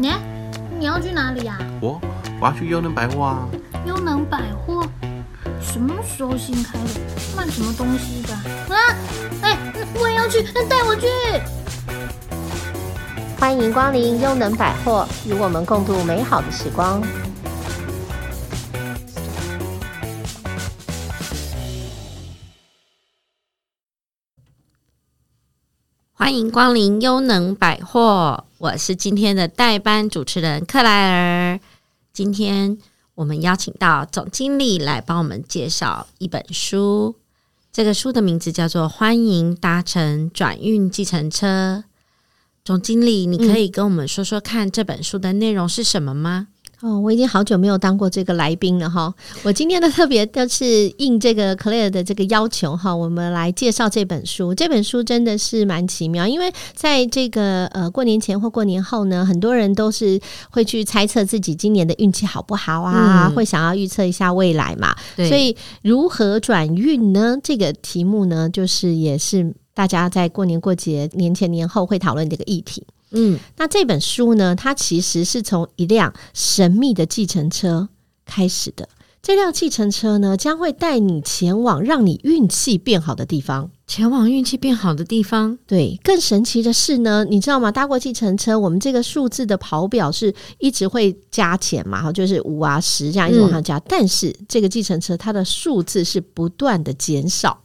你你要去哪里呀？我我要去优能百货啊。优能百货什么时候新开的？卖什么东西的？啊，哎，我也要去，带我去。欢迎光临优能百货，与我们共度美好的时光。欢迎光临优能百货，我是今天的代班主持人克莱尔。今天我们邀请到总经理来帮我们介绍一本书，这个书的名字叫做《欢迎搭乘转运计程车》。总经理，你可以跟我们说说看这本书的内容是什么吗？哦，我已经好久没有当过这个来宾了哈。我今天呢特别就是应这个 Claire 的这个要求哈，我们来介绍这本书。这本书真的是蛮奇妙，因为在这个呃过年前或过年后呢，很多人都是会去猜测自己今年的运气好不好啊，嗯、会想要预测一下未来嘛。所以如何转运呢？这个题目呢，就是也是。大家在过年过节、年前年后会讨论这个议题。嗯，那这本书呢，它其实是从一辆神秘的计程车开始的。这辆计程车呢，将会带你前往让你运气变好的地方。前往运气变好的地方，对。更神奇的是呢，你知道吗？搭过计程车，我们这个数字的跑表是一直会加钱嘛，就是五啊十这样一直往上加。嗯、但是这个计程车它的数字是不断的减少。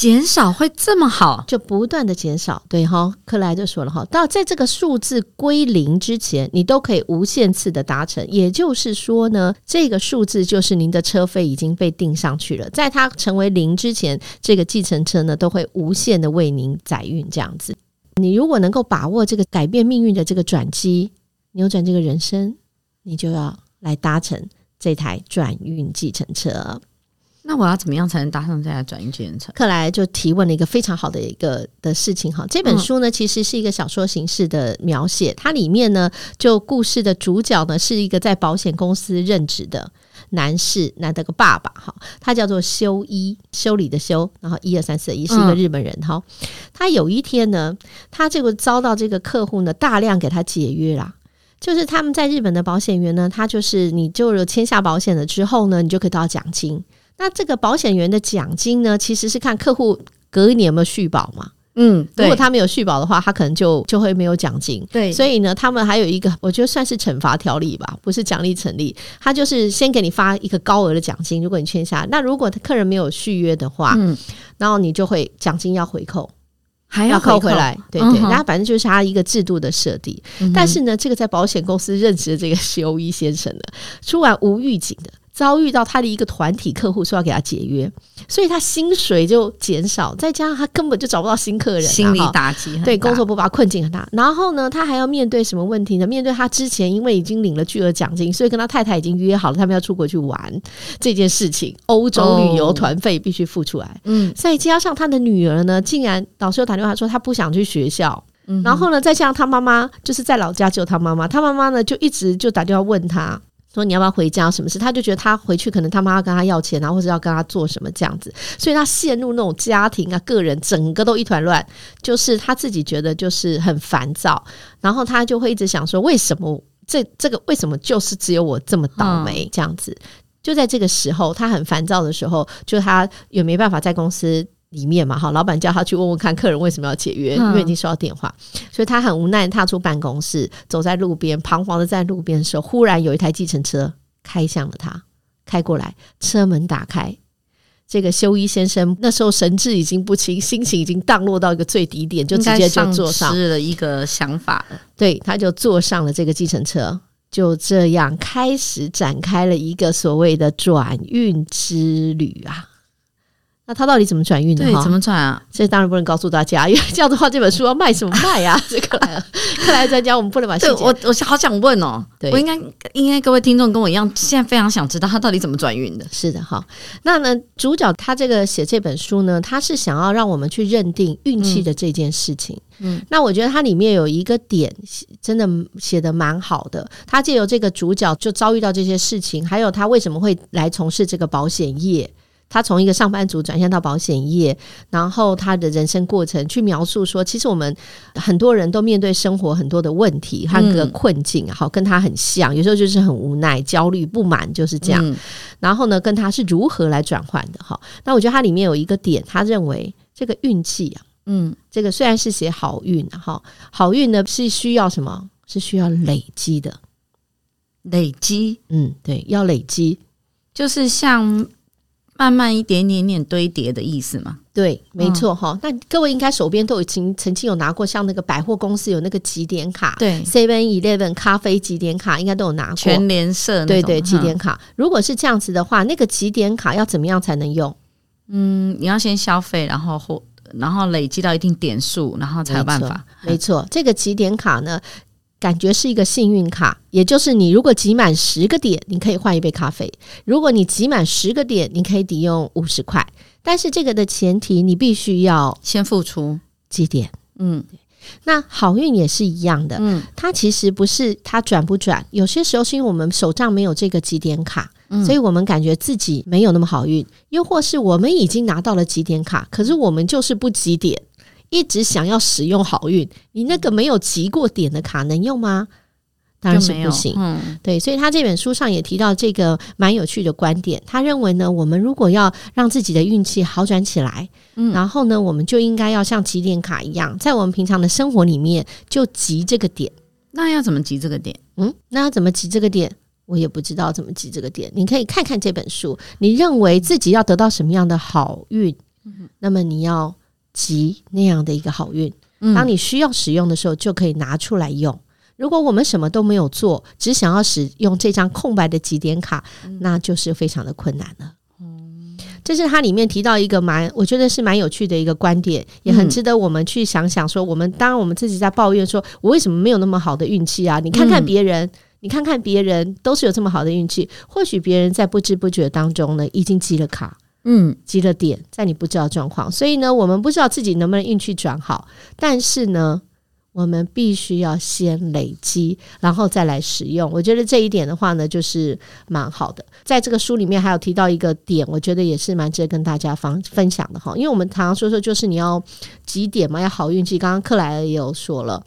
减少会这么好，就不断的减少，对哈。克莱就说了哈，到在这个数字归零之前，你都可以无限次的达成。也就是说呢，这个数字就是您的车费已经被定上去了。在它成为零之前，这个计程车呢都会无限的为您载运这样子。你如果能够把握这个改变命运的这个转机，扭转这个人生，你就要来搭乘这台转运计程车。那我要怎么样才能搭上这台转运计程车？克莱就提问了一个非常好的一个的事情哈。这本书呢，其实是一个小说形式的描写，它里面呢，就故事的主角呢是一个在保险公司任职的男士，男的个爸爸哈，他叫做修一，修理的修，然后一二三四一是一个日本人哈。他有一天呢，他这个遭到这个客户呢大量给他解约啦，就是他们在日本的保险员呢，他就是你就有签下保险了之后呢，你就可以得到奖金。那这个保险员的奖金呢，其实是看客户隔一年有没有续保嘛。嗯，如果他没有续保的话，他可能就就会没有奖金。对，所以呢，他们还有一个，我觉得算是惩罚条例吧，不是奖励成立。他就是先给你发一个高额的奖金，如果你签下。那如果客人没有续约的话，嗯，然后你就会奖金要回扣，还要扣回来。对对，那、嗯、反正就是他一个制度的设定。嗯、但是呢，这个在保险公司任职的这个修一先生呢，突然无预警的。遭遇到他的一个团体客户说要给他解约，所以他薪水就减少，再加上他根本就找不到新客人，心理打击。对，工作不把困境很大。然后呢，他还要面对什么问题呢？面对他之前因为已经领了巨额奖金，所以跟他太太已经约好了，他们要出国去玩这件事情，欧洲旅游团费必须付出来。嗯，再加上他的女儿呢，竟然老师又打电话说他不想去学校，嗯、然后呢，再加上他妈妈就是在老家只有他妈妈，他妈妈呢就一直就打电话问他。说你要不要回家？什么事？他就觉得他回去可能他妈要跟他要钱然后，或者要跟他做什么这样子，所以他陷入那种家庭啊、个人整个都一团乱，就是他自己觉得就是很烦躁，然后他就会一直想说，为什么这这个为什么就是只有我这么倒霉这样子？就在这个时候，他很烦躁的时候，就他也没办法在公司。里面嘛，哈，老板叫他去问问看客人为什么要解约，因为已经收到电话，所以他很无奈踏出办公室，走在路边，彷徨的在路边的时候，忽然有一台计程车开向了他，开过来，车门打开，这个修一先生那时候神志已经不清，心情已经荡落到一个最低点，就直接就坐上了一个想法，对，他就坐上了这个计程车，就这样开始展开了一个所谓的转运之旅啊。那他到底怎么转运的？对，怎么转啊？这当然不能告诉大家，因为 这样的话，这本书要卖什么卖呀？这个来了，看来专家，我们不能把细节。我我好想问哦，对我应该应该各位听众跟我一样，现在非常想知道他到底怎么转运的。是的，哈。那呢，主角他这个写这本书呢，他是想要让我们去认定运气的这件事情。嗯，嗯那我觉得它里面有一个点真的写的蛮好的，他借由这个主角就遭遇到这些事情，还有他为什么会来从事这个保险业。他从一个上班族转向到保险业，然后他的人生过程去描述说，其实我们很多人都面对生活很多的问题和个困境，好、嗯、跟他很像，有时候就是很无奈、焦虑、不满，就是这样。嗯、然后呢，跟他是如何来转换的？哈，那我觉得它里面有一个点，他认为这个运气啊，嗯，这个虽然是写好运，哈，好运呢是需要什么？是需要累积的，累积，嗯，对，要累积，就是像。慢慢一点点点堆叠的意思嘛？对，没错哈。嗯、那各位应该手边都已经曾经有拿过，像那个百货公司有那个集点卡，对，Seven Eleven 咖啡集点卡应该都有拿过。全联社对对集点卡。嗯、如果是这样子的话，那个集点卡要怎么样才能用？嗯，你要先消费，然后或然后累积到一定点数，然后才有办法。没错，这个集点卡呢，感觉是一个幸运卡，也就是你如果集满十个点，你可以换一杯咖啡；如果你集满十个点，你可以抵用五十块。但是这个的前提，你必须要先付出几点。嗯，那好运也是一样的。嗯，它其实不是它转不转，有些时候是因为我们手上没有这个几点卡，嗯，所以我们感觉自己没有那么好运；又或是我们已经拿到了几点卡，可是我们就是不几点。一直想要使用好运，你那个没有集过点的卡能用吗？当然是不行。嗯，对，所以他这本书上也提到这个蛮有趣的观点。他认为呢，我们如果要让自己的运气好转起来，嗯，然后呢，我们就应该要像集点卡一样，在我们平常的生活里面就集这个点。那要怎么集这个点？嗯，那要怎么集这个点？我也不知道怎么集这个点。你可以看看这本书，你认为自己要得到什么样的好运？嗯，那么你要。集那样的一个好运，当你需要使用的时候，就可以拿出来用。如果我们什么都没有做，只想要使用这张空白的集点卡，那就是非常的困难了。这是它里面提到一个蛮，我觉得是蛮有趣的一个观点，也很值得我们去想想。说我们当我们自己在抱怨说，我为什么没有那么好的运气啊？你看看别人，你看看别人都是有这么好的运气，或许别人在不知不觉当中呢，已经集了卡。嗯，集了点，在你不知道状况，所以呢，我们不知道自己能不能运气转好，但是呢，我们必须要先累积，然后再来使用。我觉得这一点的话呢，就是蛮好的。在这个书里面还有提到一个点，我觉得也是蛮值得跟大家分分享的哈。因为我们常常说说，就是你要几点嘛，要好运气。刚刚克莱尔也有说了，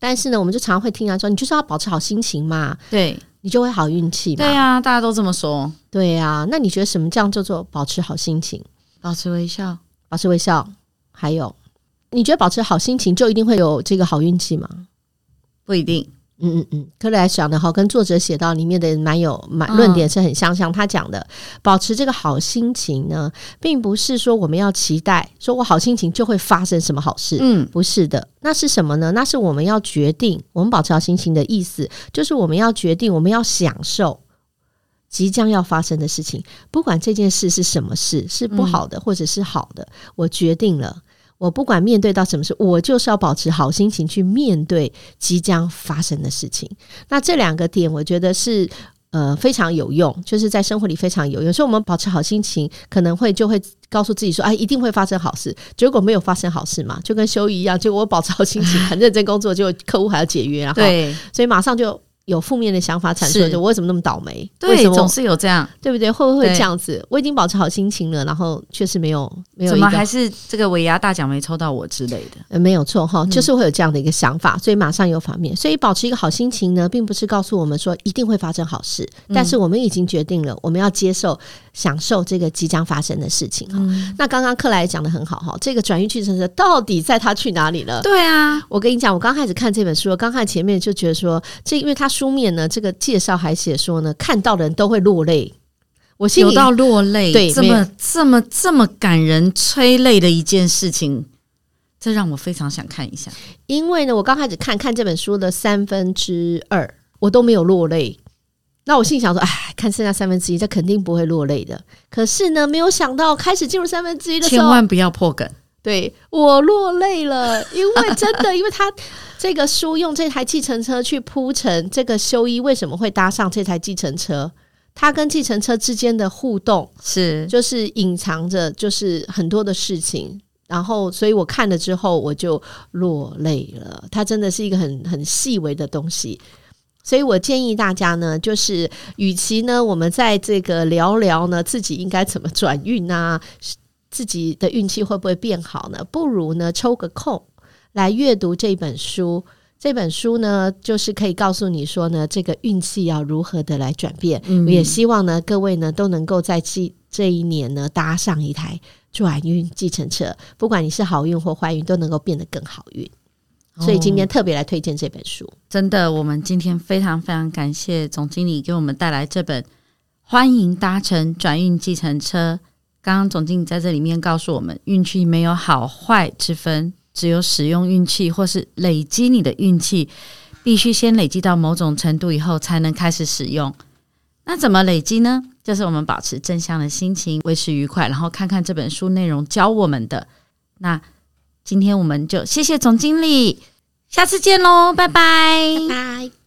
但是呢，我们就常常会听他说，你就是要保持好心情嘛，对。你就会好运气嘛？对呀、啊，大家都这么说。对呀、啊，那你觉得什么这样叫做保持好心情？保持微笑，保持微笑。还有，你觉得保持好心情就一定会有这个好运气吗？不一定。嗯嗯嗯，克莱尔讲的哈，跟作者写到里面的蛮有蛮论点是很相像。他讲的保持这个好心情呢，并不是说我们要期待说我好心情就会发生什么好事。嗯，不是的，那是什么呢？那是我们要决定，我们保持好心情的意思，就是我们要决定，我们要享受即将要发生的事情，不管这件事是什么事，是不好的或者是好的，我决定了。我不管面对到什么事，我就是要保持好心情去面对即将发生的事情。那这两个点，我觉得是呃非常有用，就是在生活里非常有用。所以，我们保持好心情，可能会就会告诉自己说：“哎，一定会发生好事。”结果没有发生好事嘛，就跟修一样，结果我保持好心情，很认真工作，结果客户还要解约，然后对，所以马上就。有负面的想法产生，就我为什么那么倒霉？对，为什么总是有这样，对不对？会不会这样子？我已经保持好心情了，然后确实没有没有，怎么还是这个尾牙大奖没抽到我之类的？呃，没有错哈，就是会有这样的一个想法，所以马上有反面。所以保持一个好心情呢，并不是告诉我们说一定会发生好事，但是我们已经决定了，我们要接受、享受这个即将发生的事情哈。那刚刚克莱讲的很好哈，这个转运去程车到底在他去哪里了？对啊，我跟你讲，我刚开始看这本书，刚看前面就觉得说，这因为他书面呢，这个。介绍还写说呢，看到的人都会落泪。我心里有到落泪，对，这么这么这么感人催泪的一件事情，这让我非常想看一下。因为呢，我刚开始看看这本书的三分之二，我都没有落泪。那我心里想说，哎，看剩下三分之一，这肯定不会落泪的。可是呢，没有想到开始进入三分之一的时候，千万不要破梗。对，我落泪了，因为真的，因为他这个书用这台计程车去铺陈这个修一为什么会搭上这台计程车，他跟计程车之间的互动是。就是隐藏着就是很多的事情，然后所以我看了之后我就落泪了，它真的是一个很很细微的东西。所以我建议大家呢，就是与其呢，我们在这个聊聊呢，自己应该怎么转运啊，自己的运气会不会变好呢？不如呢，抽个空来阅读这本书。这本书呢，就是可以告诉你说呢，这个运气要如何的来转变。嗯，我也希望呢，各位呢都能够在这这一年呢搭上一台转运计程车，不管你是好运或坏运，都能够变得更好运。所以今天特别来推荐这本书。哦，真的，我们今天非常非常感谢总经理给我们带来这本《欢迎搭乘转运计程车》。刚刚总经理在这里面告诉我们，运气没有好坏之分。只有使用运气，或是累积你的运气，必须先累积到某种程度以后，才能开始使用。那怎么累积呢？就是我们保持正向的心情，维持愉快，然后看看这本书内容教我们的。那今天我们就谢谢总经理，下次见喽，拜拜，拜拜。